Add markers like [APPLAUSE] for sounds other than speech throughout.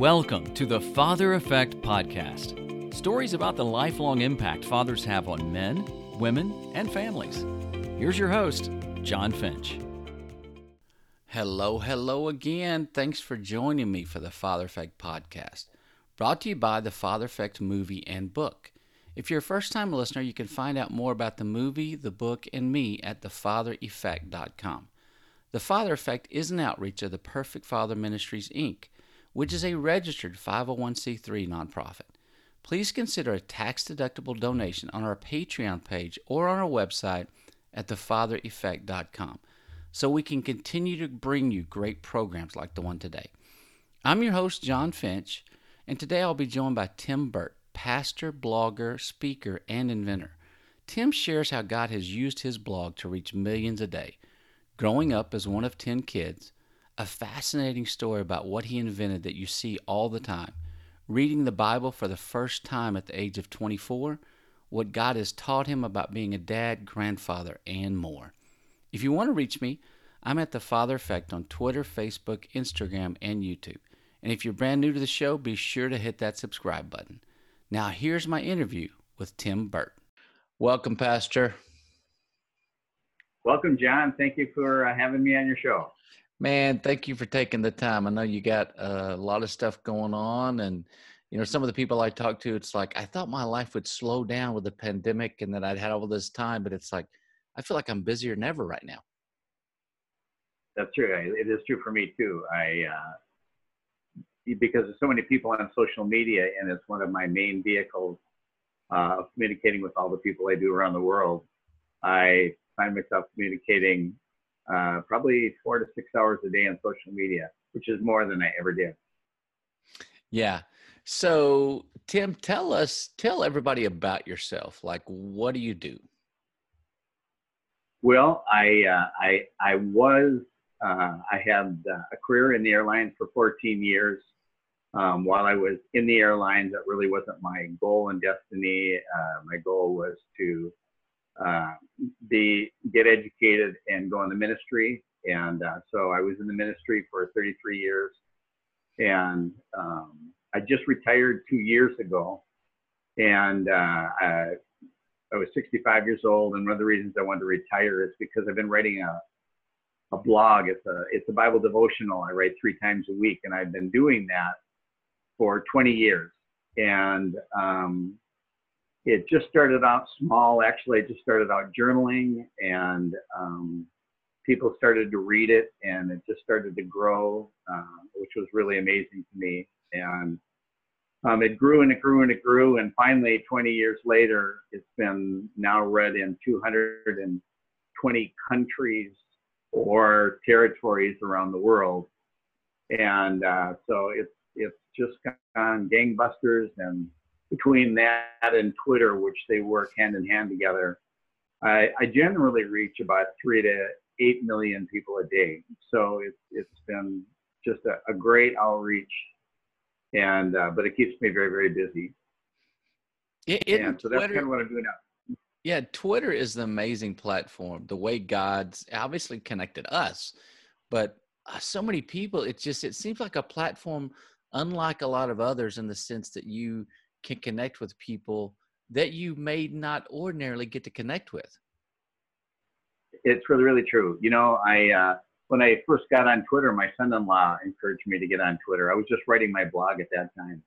Welcome to the Father Effect Podcast. Stories about the lifelong impact fathers have on men, women, and families. Here's your host, John Finch. Hello, hello again. Thanks for joining me for the Father Effect Podcast, brought to you by the Father Effect movie and book. If you're a first time listener, you can find out more about the movie, the book, and me at thefathereffect.com. The Father Effect is an outreach of the Perfect Father Ministries, Inc., which is a registered 501c3 nonprofit. Please consider a tax deductible donation on our Patreon page or on our website at thefathereffect.com so we can continue to bring you great programs like the one today. I'm your host, John Finch, and today I'll be joined by Tim Burt, pastor, blogger, speaker, and inventor. Tim shares how God has used his blog to reach millions a day. Growing up as one of 10 kids, a fascinating story about what he invented that you see all the time, reading the Bible for the first time at the age of 24, what God has taught him about being a dad, grandfather, and more. If you want to reach me, I'm at The Father Effect on Twitter, Facebook, Instagram, and YouTube. And if you're brand new to the show, be sure to hit that subscribe button. Now, here's my interview with Tim Burt. Welcome, Pastor. Welcome, John. Thank you for uh, having me on your show. Man, thank you for taking the time. I know you got a lot of stuff going on, and you know some of the people I talk to, it's like I thought my life would slow down with the pandemic, and that I'd had all this time, but it's like I feel like I'm busier than ever right now. That's true. It is true for me too. I uh, because there's so many people on social media, and it's one of my main vehicles uh, of communicating with all the people I do around the world. I find myself communicating uh, probably four to six hours a day on social media, which is more than I ever did. Yeah. So, Tim, tell us, tell everybody about yourself. Like, what do you do? Well, I uh, I I was uh, I had uh, a career in the airlines for 14 years. Um, while I was in the airlines, that really wasn't my goal and destiny. Uh, my goal was to uh, get educated and go in the ministry. And uh, so I was in the ministry for 33 years, and um, I just retired two years ago. And I, I was 65 years old, and one of the reasons I wanted to retire is because I've been writing a a blog. It's a it's a Bible devotional I write three times a week, and I've been doing that for 20 years. And um, it just started out small. Actually, I just started out journaling, and um, people started to read it, and it just started to grow, uh, which was really amazing to me. And um, it grew and it grew and it grew, and finally, 20 years later, it's been now read in 220 countries or territories around the world, and uh, so it's it's just gone gangbusters. And between that and Twitter, which they work hand in hand together, I, I generally reach about three to eight million people a day. So it's it's been just a, a great outreach and uh, but it keeps me very very busy. It, it and so that's Twitter, kind of what I'm doing now. Yeah, Twitter is an amazing platform. The way God's obviously connected us, but uh, so many people. It just it seems like a platform unlike a lot of others in the sense that you can connect with people that you may not ordinarily get to connect with. It's really really true. You know, I. Uh, when I first got on Twitter, my son-in-law encouraged me to get on Twitter. I was just writing my blog at that time,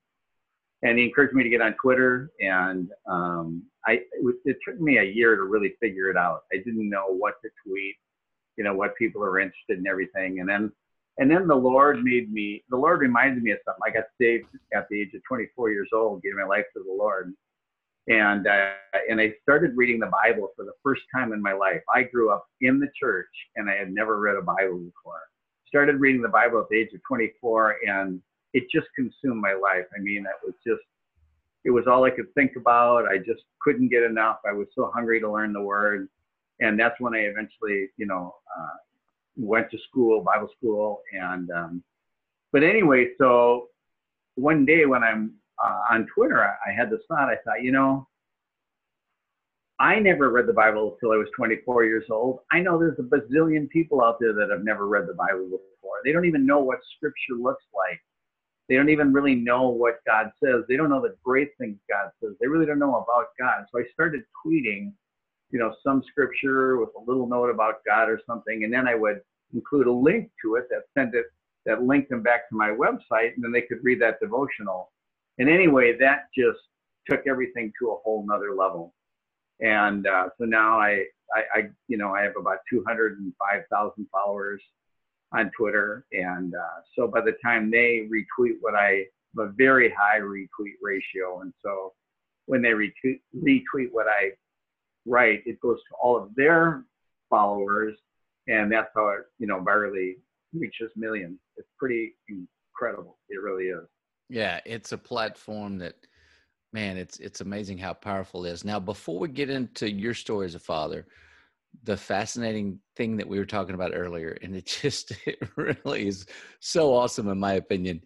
and he encouraged me to get on Twitter. And um, I it, it, took me a year to really figure it out. I didn't know what to tweet, you know, what people are interested in, everything. And then and then the Lord made me. The Lord reminded me of something. I got saved at the age of 24 years old, gave my life to the Lord and uh, and I started reading the Bible for the first time in my life. I grew up in the church, and I had never read a Bible before. Started reading the Bible at the age of 24, and it just consumed my life. I mean, it was just it was all I could think about. I just couldn't get enough. I was so hungry to learn the Word, and that's when I eventually, you know, uh, went to school, Bible school, and um, but anyway, so one day when I'm uh, on Twitter, I, I had this thought. I thought, you know, I never read the Bible until I was 24 years old. I know there's a bazillion people out there that have never read the Bible before. They don't even know what Scripture looks like. they don't even really know what God says. They don't know the great things God says. They really don't know about God. So I started tweeting, you know, some scripture with a little note about God or something, and then I would include a link to it that sent it that linked them back to my website, and then they could read that devotional. And anyway, that just took everything to a whole nother level. And uh, so now I, I, I, you know, I have about 205,000 followers on Twitter. And uh, so by the time they retweet what I have a very high retweet ratio. And so when they retweet, retweet what I write, it goes to all of their followers. And that's how it, you know, virally reaches millions. It's pretty incredible. It really is. Yeah, it's a platform that, man, it's it's amazing how powerful it is. Now, before we get into your story as a father, the fascinating thing that we were talking about earlier, and it [LAUGHS] just it really is so awesome in my opinion.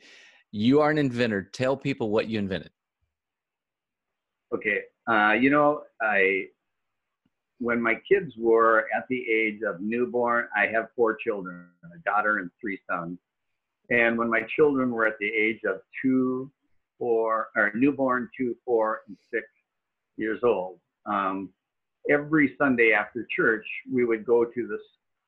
You are an inventor. Tell people what you invented. Okay, uh, you know, I when my kids were at the age of newborn, I have four children, a daughter and three sons. And when my children were at the age of two, four, or newborn, two, four, and six years old, um, every Sunday after church, we would go to this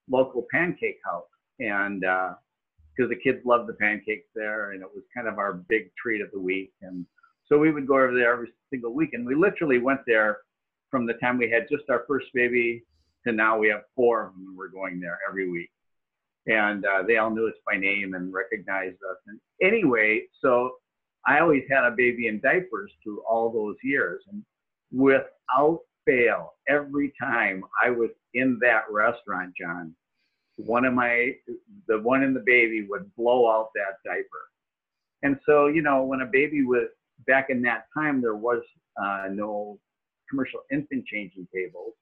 local pancake house. And because uh, the kids loved the pancakes there, and it was kind of our big treat of the week. And so we would go over there every single week. And we literally went there from the time we had just our first baby to now we have four of them. We're going there every week. And uh, they all knew us by name and recognized us. And anyway, so I always had a baby in diapers through all those years. And without fail, every time I was in that restaurant, John, one of my, the one in the baby would blow out that diaper. And so, you know, when a baby was back in that time, there was uh, no commercial infant changing tables.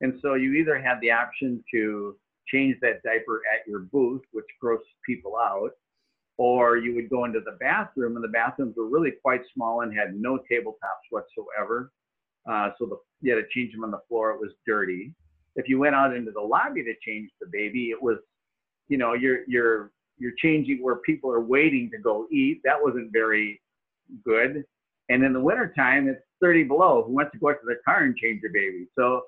And so you either had the option to change that diaper at your booth, which grossed people out, or you would go into the bathroom, and the bathrooms were really quite small and had no tabletops whatsoever. Uh, so the, you had to change them on the floor. It was dirty. If you went out into the lobby to change the baby, it was, you know, you're you're you're changing where people are waiting to go eat. That wasn't very good. And in the wintertime, it's 30 below. Who wants to go out to their car and change their baby? So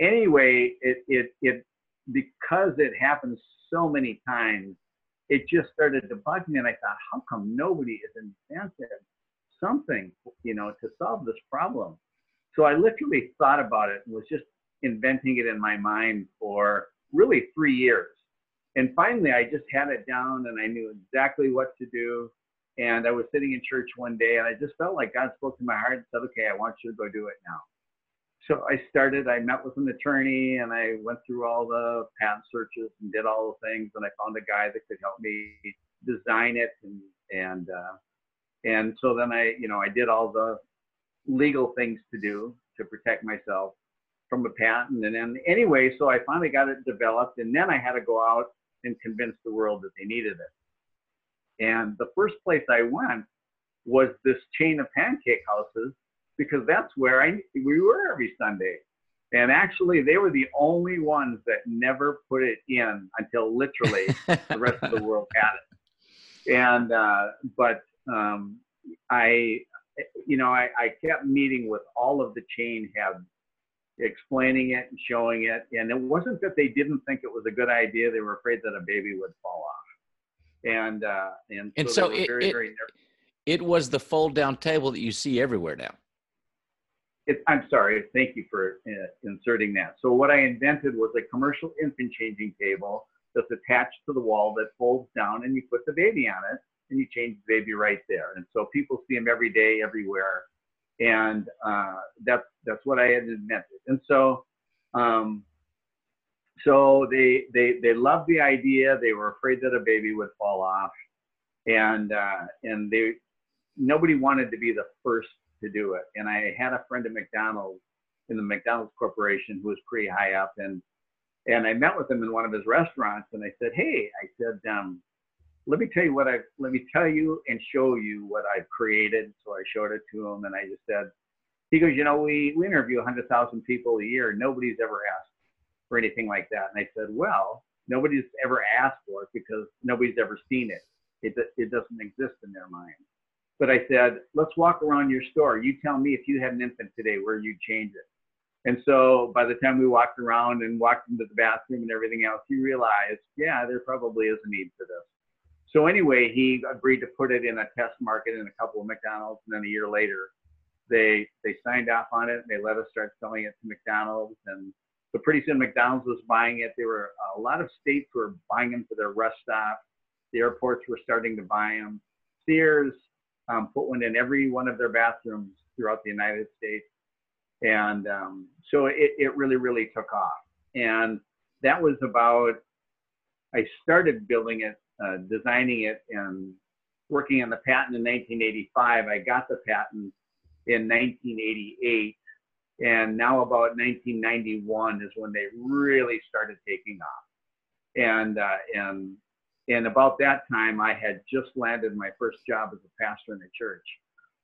anyway, it, it, it, because it happens so many times, it just started to bug me. And I thought, how come nobody is invented something, you know, to solve this problem? So I literally thought about it and was just inventing it in my mind for really three years. And finally, I just had it down and I knew exactly what to do. And I was sitting in church one day and I just felt like God spoke to my heart and said, okay, I want you to go do it now. So I started, I met with an attorney and I went through all the patent searches and did all the things. And I found a guy that could help me design it. And, and, uh, and so then I, you know, I did all the legal things to do to protect myself from a patent. And then anyway, so I finally got it developed and then I had to go out and convince the world that they needed it. And the first place I went was this chain of pancake houses because that's where I we were every Sunday. And actually, they were the only ones that never put it in until literally the rest of the world had it. And uh, but um, I, you know, I, I kept meeting with all of the chain heads, explaining it and showing it. And it wasn't that they didn't think it was a good idea; they were afraid that a baby would fall off and uh, and, and so, so it, very, it, very it was the fold down table that you see everywhere now. It, I'm sorry. Thank you for uh, inserting that. So what I invented was a commercial infant changing table that's attached to the wall that folds down, and you put the baby on it, and you change the baby right there. And so people see them every day, everywhere, and uh, that's that's what I had invented. And so um, so they they they loved the idea. They were afraid that a baby would fall off, and uh, and they nobody wanted to be the first to do it. And I had a friend at McDonald's in the McDonald's Corporation who was pretty high up, and and I met with him in one of his restaurants, and I said, hey, I said, um, let me tell you what I let me tell you and show you what I've created. So I showed it to him, and I just said, he goes, you know, we we interview 100,000 people a year. Nobody's ever asked or anything like that. And I said, well, nobody's ever asked for it because nobody's ever seen it. It, it doesn't exist in their mind. But I said, let's walk around your store. You tell me if you had an infant today, where you'd change it. And so by the time we walked around and walked into the bathroom and everything else, he realized, yeah, there probably is a need for this. So anyway, he agreed to put it in a test market in a couple of McDonald's, and then a year later, they they signed off on it. And they let us start selling it to McDonald's, and so pretty soon McDonald's was buying it. There were a lot of states were buying them for their rest stops. The airports were starting to buy them. Sears um, put one in every one of their bathrooms throughout the United States, and um, so it, it really really took off. And that was about. I started building it, uh, designing it, and working on the patent in 1985. I got the patent in 1988. And now about 1991 is when they really started taking off. And, uh, and, and about that time, I had just landed my first job as a pastor in a church.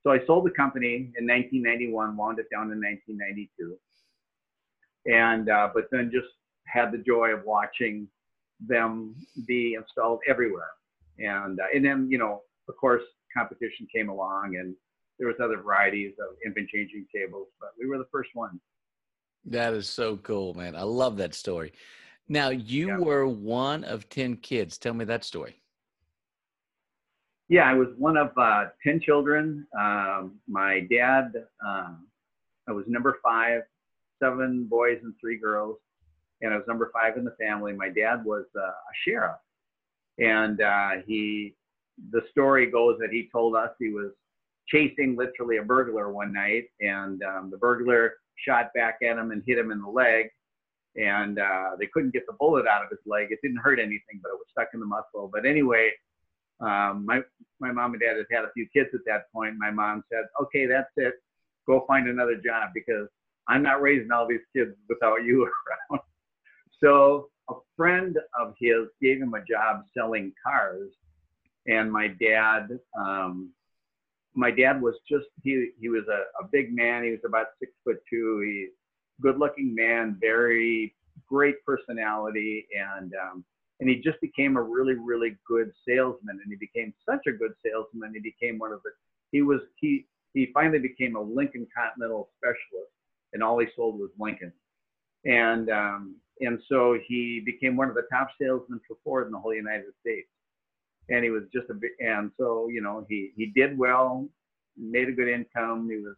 So I sold the company in 1991, wound it down in 1992. And, uh, but then just had the joy of watching them be installed everywhere. And, uh, and then, you know, of course, competition came along and there was other varieties of infant changing tables, but we were the first one. That is so cool, man. I love that story. Now, you yeah. were one of 10 kids. Tell me that story. Yeah, I was one of uh, 10 children. Um, my dad, uh, I was number five, seven boys and three girls. And I was number five in the family. My dad was uh, a sheriff. And uh, he, the story goes that he told us he was chasing literally a burglar one night, and um, the burglar shot back at him and hit him in the leg. And uh, they couldn't get the bullet out of his leg. It didn't hurt anything, but it was stuck in the muscle. But anyway, um, my my mom and dad had had a few kids at that point. My mom said, "Okay, that's it. Go find another job because I'm not raising all these kids without you [LAUGHS] around." so a friend of his gave him a job selling cars, and my dad um, my dad was just he he was a, a big man. He was about six foot two. He good looking man, very great personality, and um, and he just became a really really good salesman. And he became such a good salesman. He became one of the he was he he finally became a Lincoln Continental specialist, and all he sold was Lincoln. And um, and so he became one of the top salesmen for Ford in the whole United States and he was just a and so you know he he did well made a good income. He was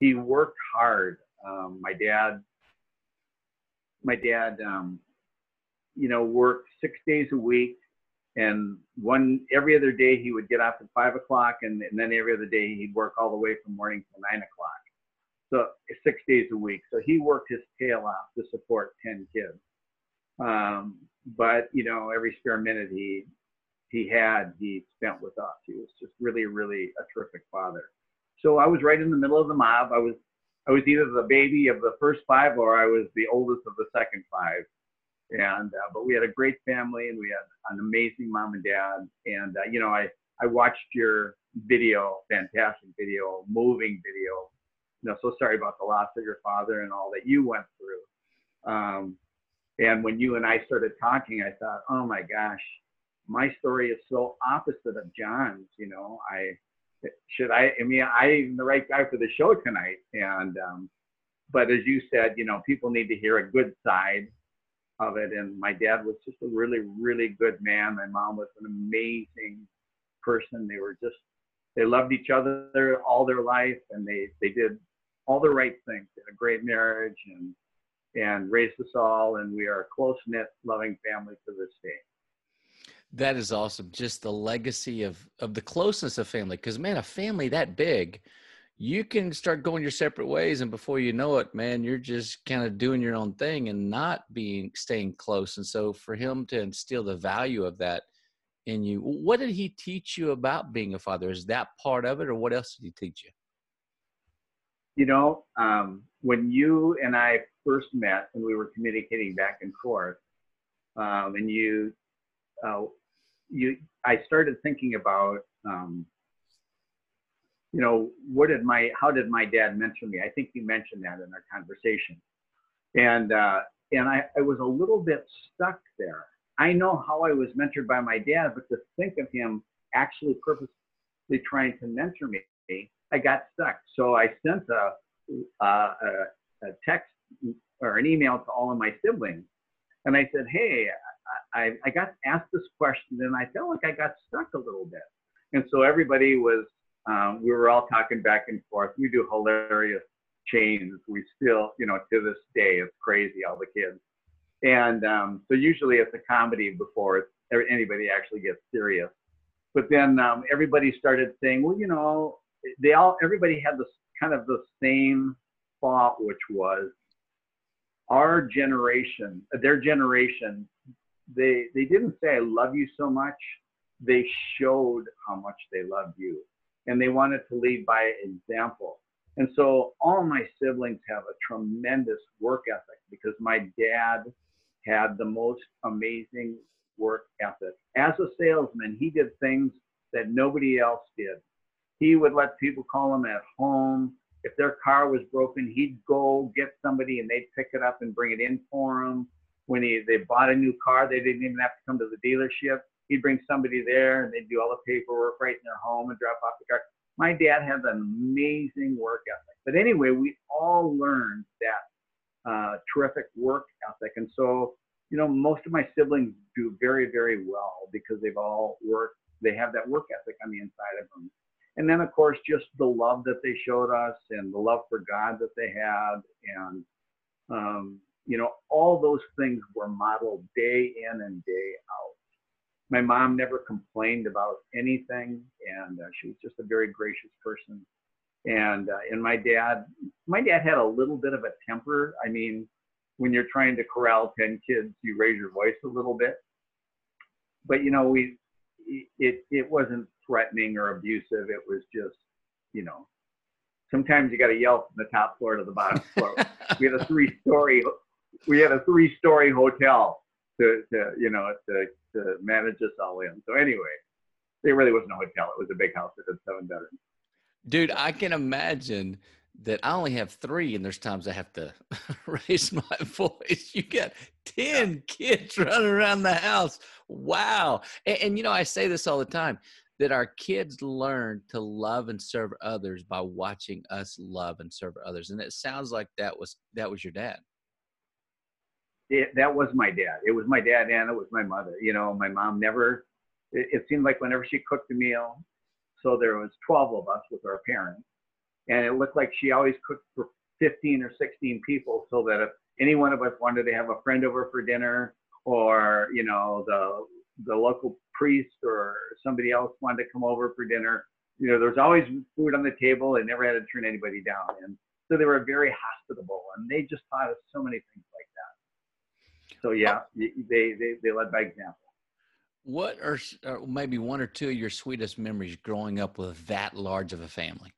he worked hard. Um, my dad my dad um, you know worked six days a week and one every other day he would get off at five o'clock and, and then every other day he'd work all the way from morning till nine o'clock. So six days a week. So he worked his tail off to support 10 kids. Um, but you know every spare minute he he had he spent with us. He was just really, really a terrific father. So I was right in the middle of the mob. I was I was either the baby of the first five or I was the oldest of the second five. And uh, but we had a great family and we had an amazing mom and dad. And uh, you know I I watched your video, fantastic video, moving video. You know, so sorry about the loss of your father and all that you went through. Um, and when you and I started talking, I thought, oh my gosh, my story is so opposite of John's. You know, I should I? I mean, I'm the right guy for the show tonight. And um, but as you said, you know, people need to hear a good side of it. And my dad was just a really, really good man. My mom was an amazing person. They were just they loved each other all their life, and they they did all the right things. They had a great marriage and and raised us all, and we are a close knit, loving family to this day. That is awesome. Just the legacy of of the closeness of family. Because man, a family that big, you can start going your separate ways, and before you know it, man, you're just kind of doing your own thing and not being staying close. And so, for him to instill the value of that in you, what did he teach you about being a father? Is that part of it, or what else did he teach you? You know, um, when you and I first met and we were communicating back and forth, um, and you uh, you, I started thinking about, um, you know, what did my, how did my dad mentor me? I think you mentioned that in our conversation, and uh, and I, I was a little bit stuck there. I know how I was mentored by my dad, but to think of him actually purposely trying to mentor me, I got stuck. So I sent a, a, a text or an email to all of my siblings. And I said, hey, I, I got asked this question and I felt like I got stuck a little bit. And so everybody was, um, we were all talking back and forth. We do hilarious chains. We still, you know, to this day, it's crazy, all the kids. And um, so usually it's a comedy before anybody actually gets serious. But then um, everybody started saying, well, you know, they all, everybody had this kind of the same thought, which was our generation, their generation, they they didn't say I love you so much. They showed how much they loved you, and they wanted to lead by example. And so all my siblings have a tremendous work ethic because my dad had the most amazing work ethic. As a salesman, he did things that nobody else did. He would let people call him at home. If their car was broken, he'd go get somebody and they'd pick it up and bring it in for him. When he, they bought a new car, they didn't even have to come to the dealership. He'd bring somebody there and they'd do all the paperwork right in their home and drop off the car. My dad had an amazing work ethic. But anyway, we all learned that uh, terrific work ethic. And so, you know, most of my siblings do very, very well because they've all worked, they have that work ethic on the inside of them. And then, of course, just the love that they showed us and the love for God that they had. And, um, you know, all those things were modeled day in and day out. My mom never complained about anything, and uh, she was just a very gracious person. And uh, and my dad, my dad had a little bit of a temper. I mean, when you're trying to corral ten kids, you raise your voice a little bit. But you know, we it it wasn't threatening or abusive. It was just, you know, sometimes you got to yell from the top floor to the bottom floor. [LAUGHS] we had a three story we had a three story hotel to, to you know to, to manage us all in. So anyway, it really wasn't a hotel. It was a big house that had seven bedrooms. Dude, I can imagine that I only have three, and there's times I have to [LAUGHS] raise my voice. You got 10 kids running around the house. Wow. And, and, you know, I say this all the time that our kids learn to love and serve others by watching us love and serve others. And it sounds like that was that was your dad. It, that was my dad. It was my dad and it was my mother. You know, my mom never. It, it seemed like whenever she cooked a meal, so there was 12 of us with our parents and it looked like she always cooked for 15 or 16 people so that if any one of us wanted to have a friend over for dinner or you know the the local priest or somebody else wanted to come over for dinner you know there's always food on the table they never had to turn anybody down and so they were very hospitable and they just taught us so many things like that so yeah they they, they led by example what are maybe one or two of your sweetest memories growing up with that large of a family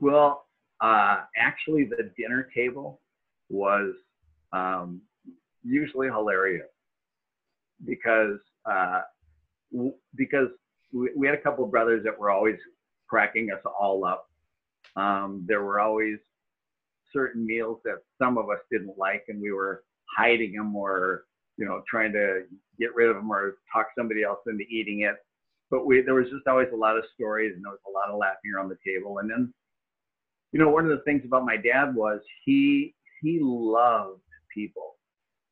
well, uh, actually, the dinner table was um, usually hilarious because uh, w- because we, we, had a couple of brothers that were always cracking us all up. Um, there were always certain meals that some of us didn't like, and we were hiding them or you know trying to get rid of them or talk somebody else into eating it. But we there was just always a lot of stories and there was a lot of laughing around the table. And then you know, one of the things about my dad was he he loved people,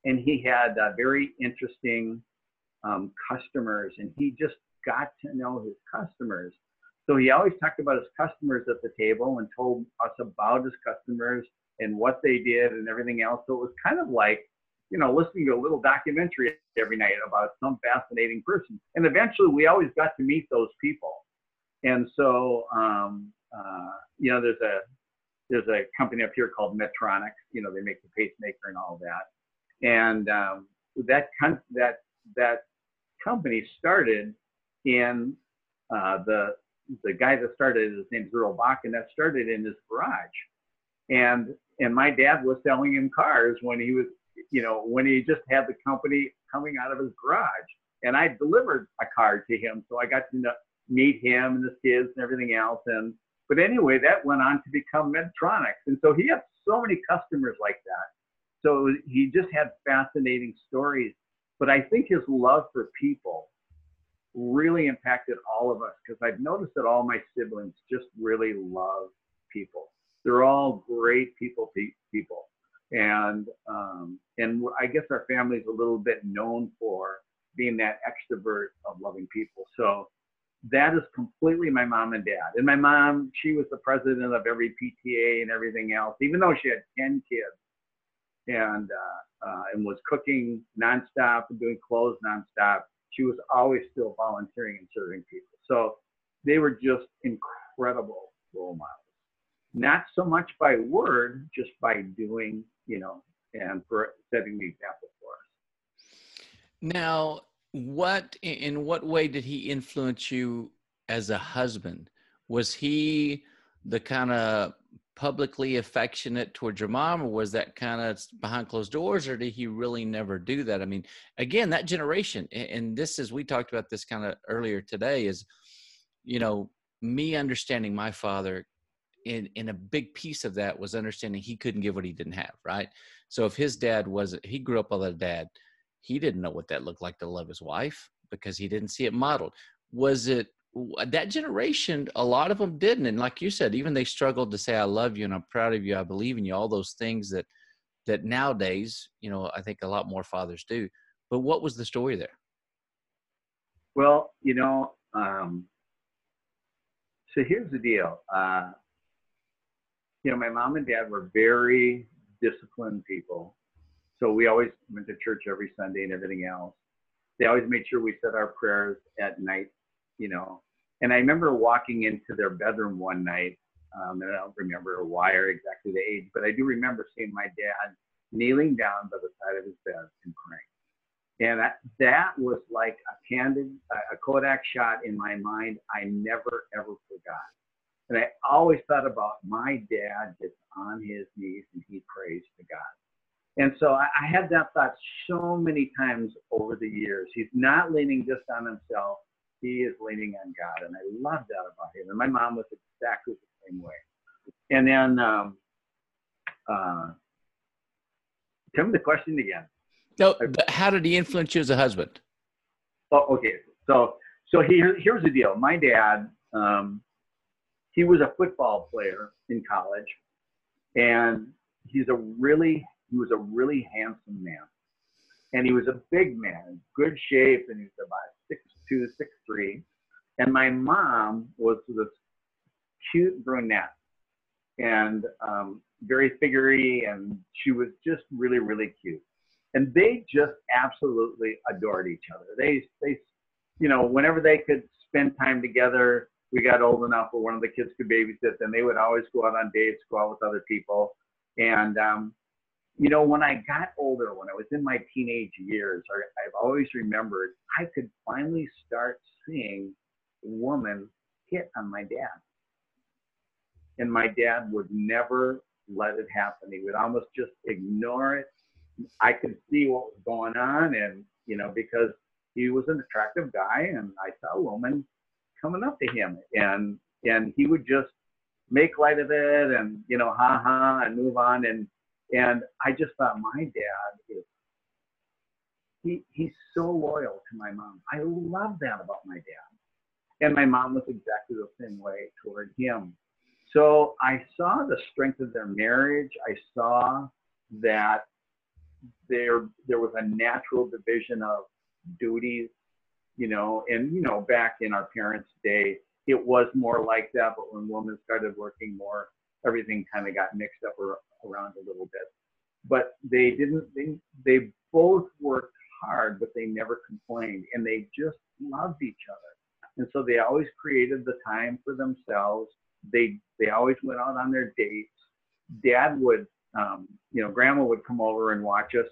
and he had uh, very interesting um, customers, and he just got to know his customers. So he always talked about his customers at the table and told us about his customers and what they did and everything else. So it was kind of like, you know, listening to a little documentary every night about some fascinating person. And eventually we always got to meet those people. And so, um, uh, you know, there's a there's a company up here called Medtronic. You know, they make the pacemaker and all that. And um, that con- that that company started in uh, the the guy that started his name's Earl Bakken, and that started in his garage. And and my dad was selling him cars when he was, you know, when he just had the company coming out of his garage. And I delivered a car to him, so I got to know, meet him and his kids and everything else. And but anyway, that went on to become Medtronics. And so he had so many customers like that. So he just had fascinating stories. But I think his love for people really impacted all of us because I've noticed that all my siblings just really love people. They're all great people, people, and um, and I guess our family's a little bit known for being that extrovert of loving people. So that is completely my mom and dad. And my mom, she was the president of every PTA and everything else, even though she had 10 kids and, uh, uh, and was cooking nonstop and doing clothes nonstop. She was always still volunteering and serving people. So they were just incredible role models. Not so much by word, just by doing, you know, and for setting the example for us. Now, what in what way did he influence you as a husband? Was he the kind of publicly affectionate towards your mom, or was that kind of behind closed doors, or did he really never do that? I mean, again, that generation, and this is we talked about this kind of earlier today, is you know me understanding my father in in a big piece of that was understanding he couldn't give what he didn't have right so if his dad was he grew up with a dad he didn't know what that looked like to love his wife because he didn't see it modeled. Was it that generation? A lot of them didn't, and like you said, even they struggled to say "I love you" and "I'm proud of you," "I believe in you." All those things that that nowadays, you know, I think a lot more fathers do. But what was the story there? Well, you know, um, so here's the deal. Uh, you know, my mom and dad were very disciplined people. So we always went to church every Sunday and everything else. They always made sure we said our prayers at night, you know. And I remember walking into their bedroom one night, um, and I don't remember why or exactly the age, but I do remember seeing my dad kneeling down by the side of his bed and praying. And that, that was like a candid, a Kodak shot in my mind I never, ever forgot. And I always thought about my dad just on his knees and he prays to God. And so I, I had that thought so many times over the years. He's not leaning just on himself, he is leaning on God. And I love that about him. And my mom was exactly the same way. And then, um, uh, tell me the question again. No, how did he influence you as a husband? Oh, okay. So, so here, here's the deal. My dad, um, he was a football player in college, and he's a really he was a really handsome man. And he was a big man, good shape, and he was about six two, six three. And my mom was this cute brunette and um, very figurey, and she was just really, really cute. And they just absolutely adored each other. They, they, you know, whenever they could spend time together, we got old enough where one of the kids could babysit, and they would always go out on dates, go out with other people. And um, you know, when I got older, when I was in my teenage years, I've always remembered I could finally start seeing women hit on my dad. And my dad would never let it happen. He would almost just ignore it. I could see what was going on, and, you know, because he was an attractive guy, and I saw a woman coming up to him, and and he would just make light of it, and you know, ha ha, and move on, and and I just thought my dad is he he's so loyal to my mom. I love that about my dad. And my mom was exactly the same way toward him. So I saw the strength of their marriage. I saw that there there was a natural division of duties, you know, and you know, back in our parents' day, it was more like that, but when women started working more, everything kind of got mixed up or, around a little bit. But they didn't, they, they both worked hard, but they never complained and they just loved each other. And so they always created the time for themselves. They, they always went out on their dates. Dad would, um, you know, grandma would come over and watch us.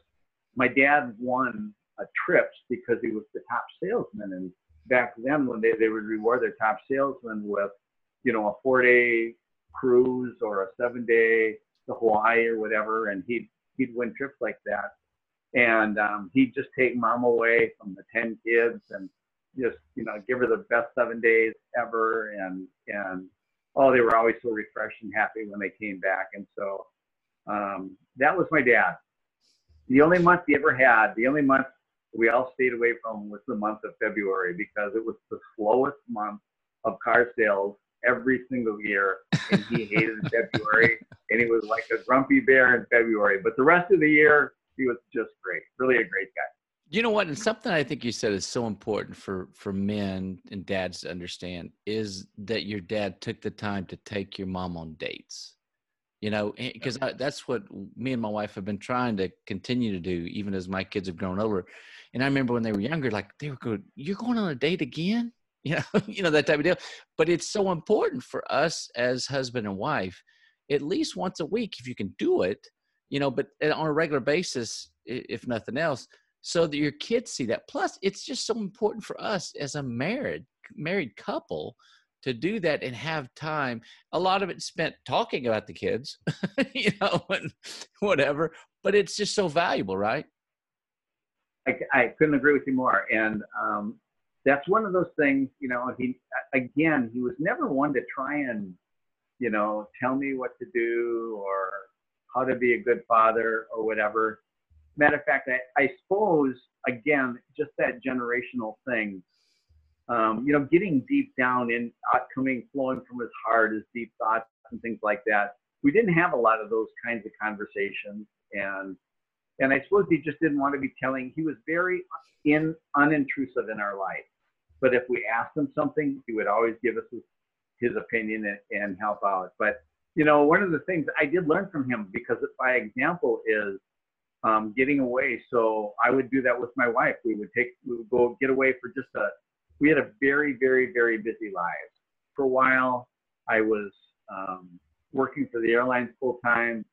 My dad won a trips because he was the top salesman. And back then when they, they would reward their top salesman with, you know, a four day cruise or a seven day to Hawaii or whatever, and he'd he'd win trips like that, and um, he'd just take mom away from the ten kids and just you know give her the best seven days ever, and and oh they were always so refreshed and happy when they came back, and so um, that was my dad. The only month he ever had, the only month we all stayed away from was the month of February because it was the slowest month of car sales every single year. And he [LAUGHS] hated February and he was like a grumpy bear in February. But the rest of the year, he was just great. Really a great guy. You know what? And something I think you said is so important for for men and dads to understand is that your dad took the time to take your mom on dates. You know, eh, because that's what me and my wife have been trying to continue to do, even as my kids have grown older. And I remember when they were younger, like they were good. You're going on a date again? [LAUGHS] You know, you know that type of deal. But it's so important for us as husband and wife, at least once a week, if you can do it. You know, but on a regular basis, if nothing else so that your kids see that. Plus, it's just so important for us as a married married couple to do that and have time. A lot of it spent talking about the kids, [LAUGHS] you know, and whatever. But it's just so valuable, right? I, I couldn't agree with you more. And um, that's one of those things, you know. He again, he was never one to try and, you know, tell me what to do or how to be a good father or whatever matter of fact, I, I suppose again, just that generational thing. Um, you know, getting deep down in uh, coming flowing from his heart, his deep thoughts and things like that. We didn't have a lot of those kinds of conversations, and and I suppose he just didn't want to be telling. He was very in unintrusive in our life, but if we asked him something, he would always give us his, opinion and, and help out. But you know, one of the things I did learn from him because by example is um, getting away. So I would do that with my wife. We would take, we would go get away for just a, we had a very, very, very busy life. For a while, I was um, working for the airlines full time.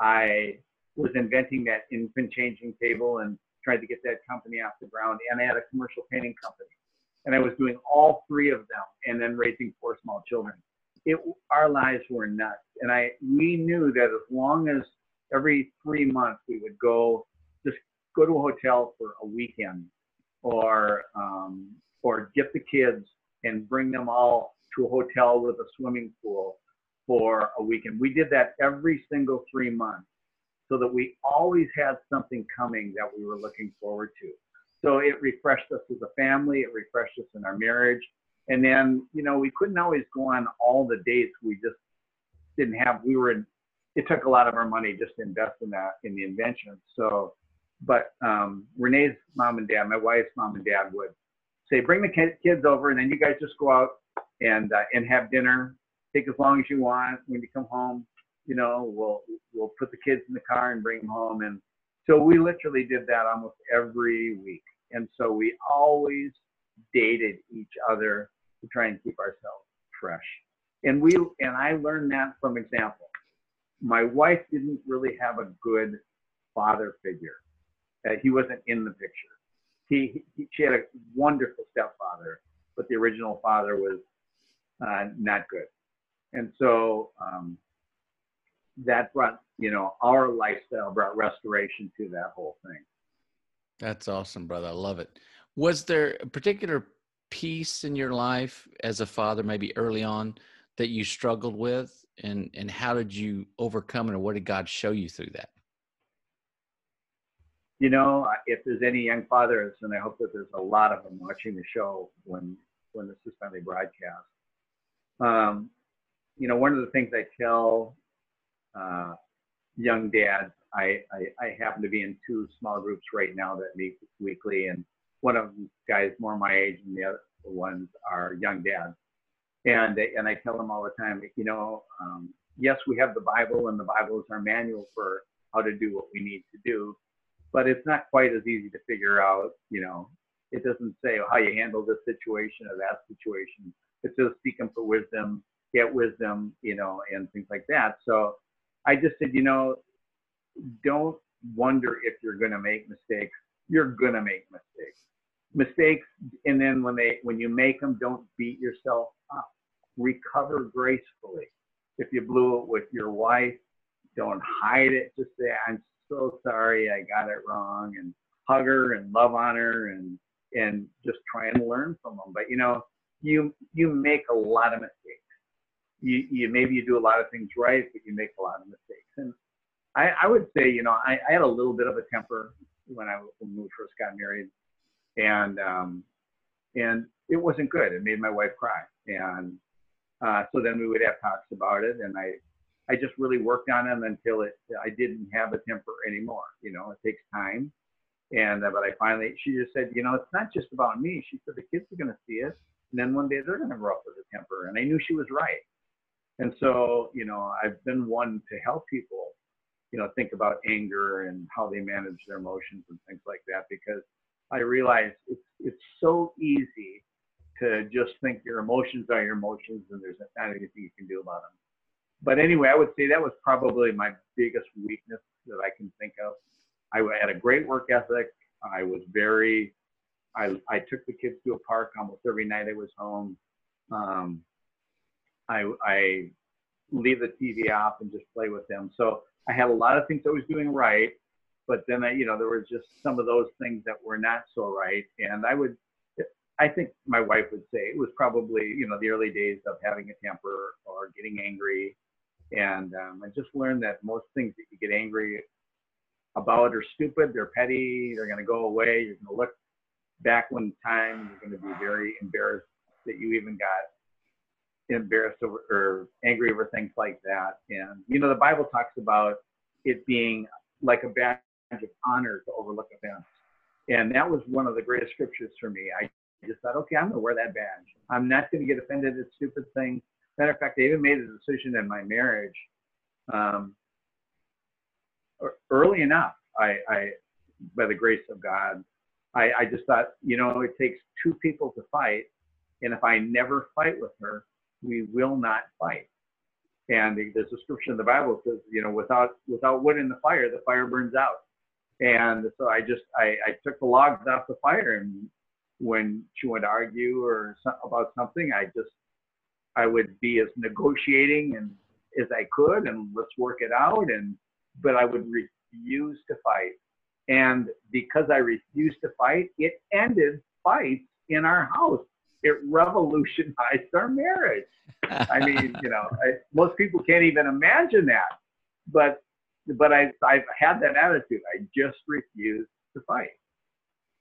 I was inventing that infant changing table and tried to get that company off the ground. And I had a commercial painting company. And I was doing all three of them and then raising four small children. It, our lives were nuts. And I, we knew that as long as every three months we would go just go to a hotel for a weekend or um, or get the kids and bring them all to a hotel with a swimming pool for a weekend. We did that every single three months so that we always had something coming that we were looking forward to. So it refreshed us as a family, it refreshed us in our marriage. And then, you know, we couldn't always go on all the dates. We just didn't have, we were in it took a lot of our money just to invest in that in the invention. So, but um, Renee's mom and dad, my wife's mom and dad would say, bring the kids over, and then you guys just go out and uh, and have dinner. Take as long as you want. When you come home, you know, we'll we'll put the kids in the car and bring them home. And so we literally did that almost every week. And so we always dated each other to try and keep ourselves fresh. And we and I learned that from example my wife didn't really have a good father figure. Uh, he wasn't in the picture. He, he, she had a wonderful stepfather, but the original father was uh, not good. And so um, that brought, you know, our lifestyle brought restoration to that whole thing. That's awesome, brother. I love it. Was there a particular piece in your life as a father, maybe early on, that you struggled with and and how did you overcome it or what did god show you through that you know if there's any young fathers and i hope that there's a lot of them watching the show when when this is finally broadcast um, you know one of the things i tell uh, young dads I, I, I happen to be in two small groups right now that meet weekly and one of them guys more my age and the other ones are young dads and and I tell them all the time, you know, um, yes, we have the Bible, and the Bible is our manual for how to do what we need to do, but it's not quite as easy to figure out. You know, it doesn't say how you handle this situation or that situation. It says seek them for wisdom, get wisdom, you know, and things like that. So I just said, you know, don't wonder if you're going to make mistakes. You're going to make mistakes. Mistakes and then when they when you make them don't beat yourself up. Recover gracefully. If you blew it with your wife don't hide it. Just say i'm so sorry i got it wrong and hug her and love on her and and just try and learn from them but you know you you make a lot of mistakes. You, you maybe you do a lot of things right but you make a lot of mistakes. And i i would say you know i, I had a little bit of a temper when i when we first got married and um, and it wasn't good. It made my wife cry, and uh, so then we would have talks about it, and I I just really worked on them until it I didn't have a temper anymore. You know, it takes time, and uh, but I finally she just said, you know, it's not just about me. She said the kids are going to see it, and then one day they're going to grow up with a temper, and I knew she was right. And so, you know, I've been one to help people, you know, think about anger and how they manage their emotions and things like that because I realize it's it's so easy to just think your emotions are your emotions and there's not anything you can do about them. But anyway, I would say that was probably my biggest weakness that I can think of. I had a great work ethic. I was very, I, I took the kids to a park almost every night I was home. Um, I, I leave the TV off and just play with them. So I had a lot of things I was doing right, but then I, you know, there was just some of those things that were not so right. And I would, I think my wife would say it was probably, you know, the early days of having a temper or getting angry. And um, I just learned that most things that you get angry about are stupid, they're petty, they're going to go away. You're going to look back one time, you're going to be very embarrassed that you even got embarrassed over, or angry over things like that. And you know, the Bible talks about it being like a badge of honor to overlook offense. And that was one of the greatest scriptures for me. I just thought, okay, I'm gonna wear that badge. I'm not gonna get offended at stupid things. Matter of fact, I even made a decision in my marriage. Um, early enough, I, I, by the grace of God, I, I just thought, you know, it takes two people to fight, and if I never fight with her, we will not fight. And there's a scripture in the Bible that says, you know, without without wood in the fire, the fire burns out. And so I just I, I took the logs off the fire, and when she would argue or some, about something, I just I would be as negotiating and as I could, and let's work it out. And but I would refuse to fight, and because I refused to fight, it ended fights in our house it revolutionized our marriage. I mean, [LAUGHS] you know, I, most people can't even imagine that. But but I I've had that attitude. I just refuse to fight.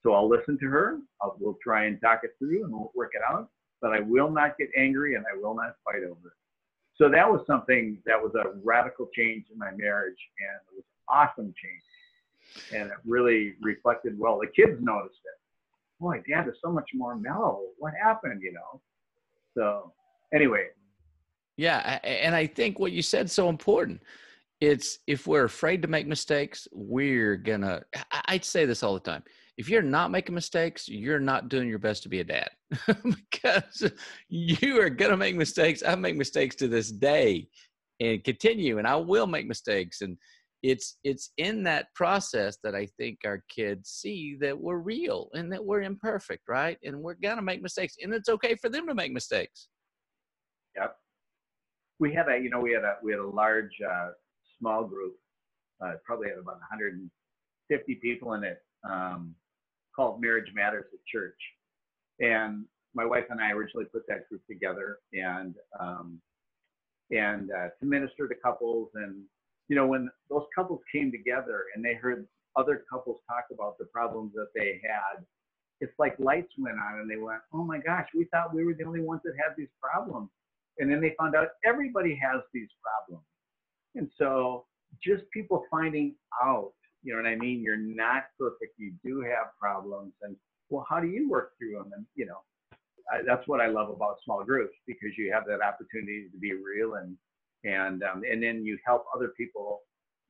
So I'll listen to her. I'll, we'll try and talk it through and we'll work it out. But I will not get angry and I will not fight over it. So that was something that was a radical change in my marriage and it was awesome change. And it really reflected well. The kids noticed it boy, dad is so much more mellow. What happened, you know? So anyway. Yeah. And I think what you said so important. It's if we're afraid to make mistakes, we're gonna, I'd say this all the time. If you're not making mistakes, you're not doing your best to be a dad [LAUGHS] because you are going to make mistakes. I make mistakes to this day and continue, and I will make mistakes. And it's it's in that process that I think our kids see that we're real and that we're imperfect, right? And we're gonna make mistakes, and it's okay for them to make mistakes. Yep. We had a you know we had a we had a large uh, small group, uh, probably had about 150 people in it, um, called Marriage Matters at Church, and my wife and I originally put that group together and um, and uh, to minister to couples and you know, when those couples came together and they heard other couples talk about the problems that they had, it's like lights went on and they went, oh my gosh, we thought we were the only ones that had these problems. And then they found out everybody has these problems. And so just people finding out, you know what I mean? You're not perfect. You do have problems. And well, how do you work through them? And, you know, I, that's what I love about small groups because you have that opportunity to be real and and um, and then you help other people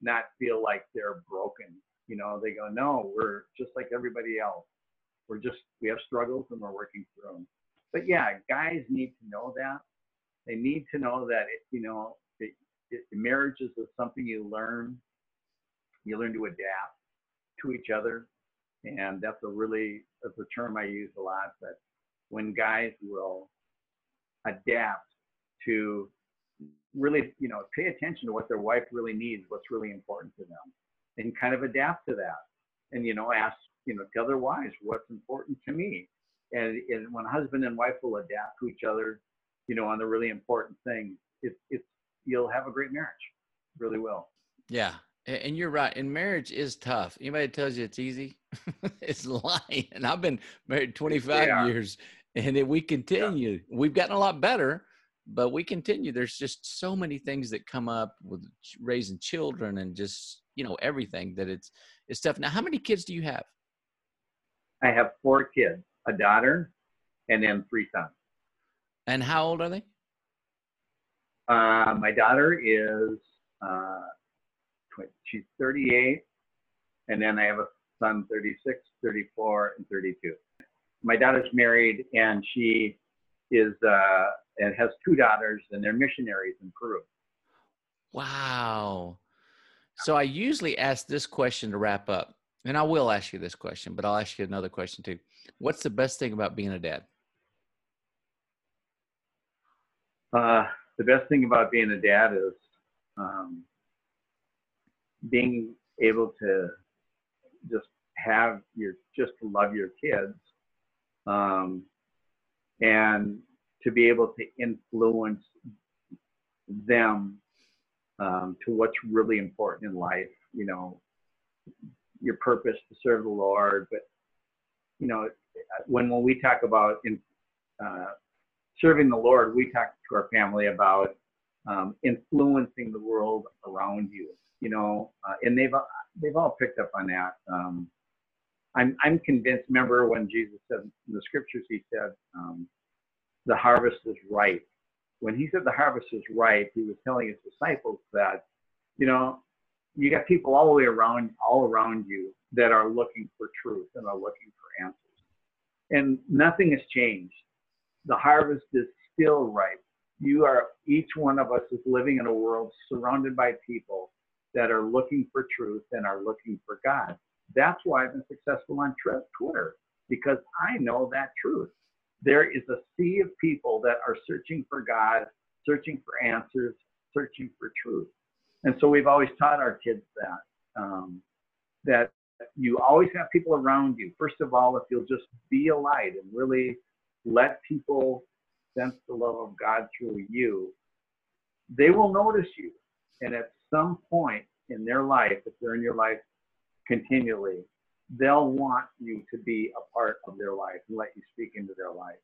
not feel like they're broken. You know, they go, no, we're just like everybody else. We're just we have struggles and we're working through them. But yeah, guys need to know that. They need to know that it, you know, it, it, marriages is something you learn. You learn to adapt to each other, and that's a really that's a term I use a lot. That when guys will adapt to really, you know, pay attention to what their wife really needs, what's really important to them, and kind of adapt to that. And, you know, ask, you know, tell their wives what's important to me. And, and when husband and wife will adapt to each other, you know, on the really important things, it's, it's, you'll have a great marriage. Really will. Yeah. And you're right. And marriage is tough. Anybody tells you it's easy, [LAUGHS] it's lying. And I've been married 25 Yeah. years, and it, we continue. We've gotten a lot better, but we continue. There's just so many things that come up with raising children and just you know everything that it's it's tough. Now, how many kids do you have? I have four kids, a daughter, and then three sons. And how old are they? Uh, my daughter is uh, tw- she's 38, and then I have a son 36, 34, and 32. My daughter's married, and she is uh, and has two daughters, and they're missionaries in Peru. Wow. So I usually ask this question to wrap up, and I will ask you this question, but I'll ask you another question too. What's the best thing about being a dad? Uh, the best thing about being a dad is um, being able to just have your just to love your kids um, and to be able to influence them um, to what's really important in life you know your purpose to serve the lord but you know when when we talk about in uh, serving the Lord, we talk to our family about um, influencing the world around you. You know, uh, and they've they've all picked up on that. Um, I'm I'm convinced. Remember when Jesus said in the scriptures, he said, um, "The harvest is ripe." When he said the harvest is ripe, he was telling his disciples that, you know, you got people all the way around, all around you that are looking for truth and are looking for answers, and nothing has changed the harvest is still ripe. You are, each one of us is living in a world surrounded by people that are looking for truth and are looking for God. That's why I've been successful on Twitter because I know that truth. There is a sea of people that are searching for God, searching for answers, searching for truth. And so we've always taught our kids that, um, that you always have people around you. First of all, if you'll just be a light and really let people sense the love of God through you, they will notice you. And at some point in their life, if they're in your life continually, they'll want you to be a part of their life and let you speak into their life.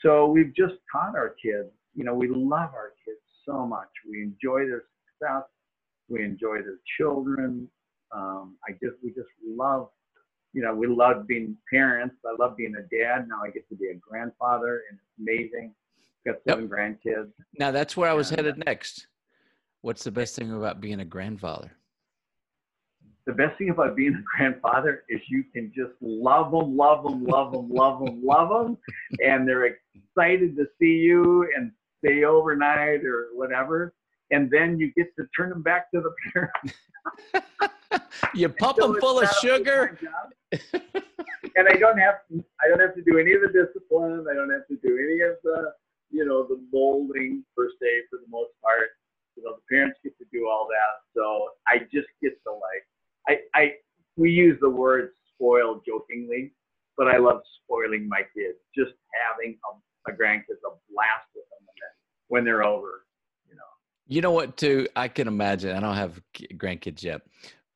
So we've just taught our kids, you know, we love our kids so much. We enjoy their success. We enjoy their children. Um, I just, we just love you know, we love being parents. I love being a dad. Now I get to be a grandfather, and it's amazing. Got seven grandkids. Now that's where I was And, headed next. What's the best thing about being a grandfather? The best thing about being a grandfather is you can just love them, love them, love them, love them, love them, and they're excited to see you and stay overnight or whatever. And then you get to turn them back to the parents. [LAUGHS] you pump So them full of sugar. and I don't have to, I don't have to do any of the discipline. I don't have to do any of the you know the molding per se for the most part. You know the parents get to do all that, so I just get to like I I we use the word spoil jokingly, but I love spoiling my kids. Just having a, a grandkids a blast with them when they're, when they're over. You know. You know what, too? I can imagine. I don't have grandkids yet,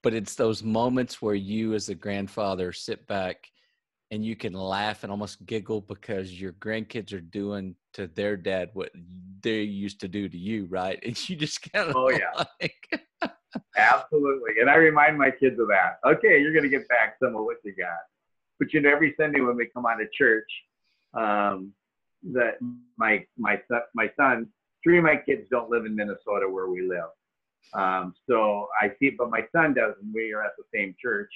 but it's those moments where you, as a grandfather, sit back and you can laugh and almost giggle because your grandkids are doing to their dad what they used to do to you, right? [LAUGHS] And you just kind of Oh, yeah. [LAUGHS] like, Absolutely. And I remind my kids of that. Okay, you're going to get back some of what you got. But you know, every Sunday when we come out of church, um, that my my son, my son, three of my kids don't live in Minnesota where we live. Um, so I see, but my son does, and we are at the same church.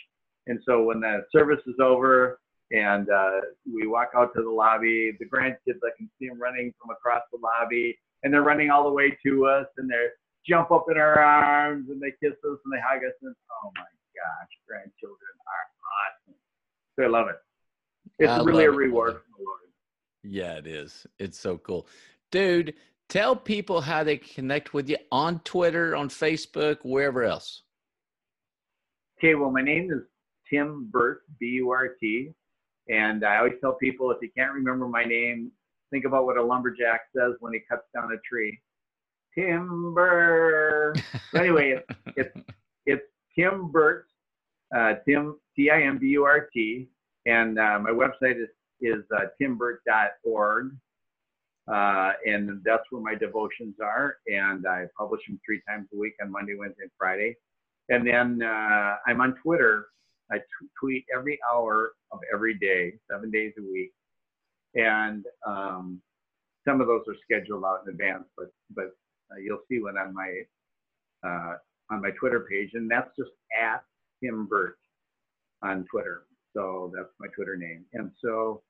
And so when the service is over and uh, we walk out to the lobby, the grandkids, I can see them running from across the lobby, and they're running all the way to us, and they're jump up in our arms and they kiss us and they hug us and oh my gosh, grandchildren are awesome. So I love it. It's I really a it, reward from the Lord. yeah, it is. It's so cool. Dude, tell people how they connect with you on Twitter, on Facebook, wherever else. Okay, well my name is Tim Burt, B U R T. And I always tell people if you can't remember my name, think about what a lumberjack says when he cuts down a tree. Timber. So anyway, it's it's it's Tim Burt, uh, Tim T I M B U R T, and uh, my website is is uh, timburt.org. Uh, and that's where my devotions are. And I publish them three times a week on Monday, Wednesday, and Friday. And then uh, I'm on Twitter. I t- tweet every hour of every day, seven days a week. And um, some of those are scheduled out in advance, but but you'll see one on my uh, on my Twitter page, and that's just at Tim Burt on Twitter. So that's my Twitter name. And so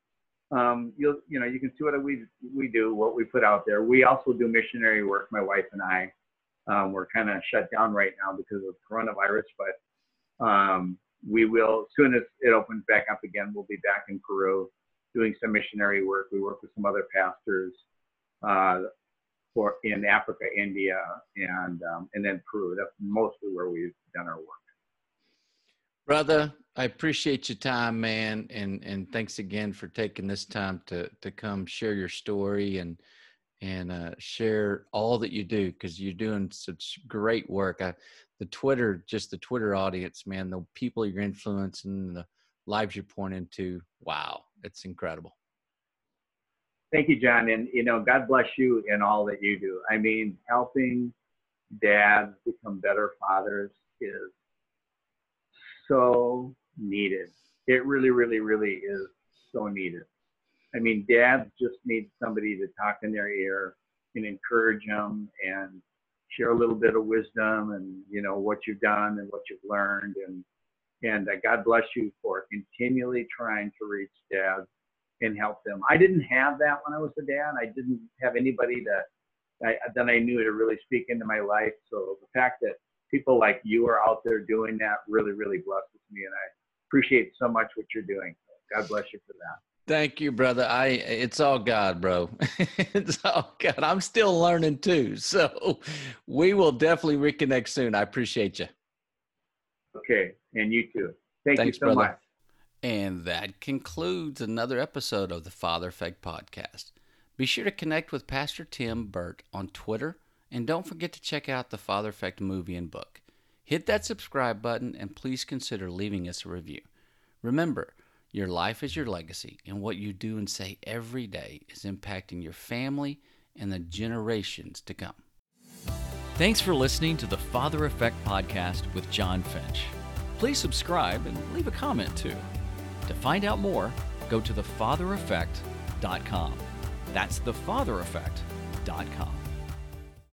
um, you'll you know you can see what we we do, what we put out there. We also do missionary work. My wife and I. Um, we're kind of shut down right now because of coronavirus, but um, we will as soon as it opens back up again. We'll be back in Peru doing some missionary work. We work with some other pastors uh, for in Africa, India, and um, and then Peru. That's mostly where we've done our work. Brother, I appreciate your time, man, and and thanks again for taking this time to to come share your story and and uh, share all that you do because you're doing such great work. I, the Twitter, just the Twitter audience, man, the people you're influencing, the lives you're pointing to. wow, it's incredible. Thank you, John, and you know, God bless you in all that you do. I mean, helping dads become better fathers is so needed. It really, really, really is so needed. I mean, dads just need somebody to talk in their ear and encourage them and share a little bit of wisdom and you know what you've done and what you've learned and and uh, God bless you for continually trying to reach dads and help them. I didn't have that when I was a dad. I didn't have anybody that I, that I knew to really speak into my life. So the fact that people like you are out there doing that really, really blesses me, and I appreciate so much what you're doing. God bless you for that. Thank you, brother. I it's all God, bro. [LAUGHS] it's all God. I'm still learning too. So we will definitely reconnect soon. I appreciate you. Okay, and you too. Thank Thanks, you so brother. much. And that concludes another episode of the Father Effect Podcast. Be sure to connect with Pastor Tim Burt on Twitter, and don't forget to check out the Father Effect movie and book. Hit that subscribe button and please consider leaving us a review. Remember, your life is your legacy, and what you do and say every day is impacting your family and the generations to come. Thanks for listening to the Father Effect Podcast with John Finch. Please subscribe and leave a comment too. To find out more, go to thefathereffect.com. That's thefathereffect.com.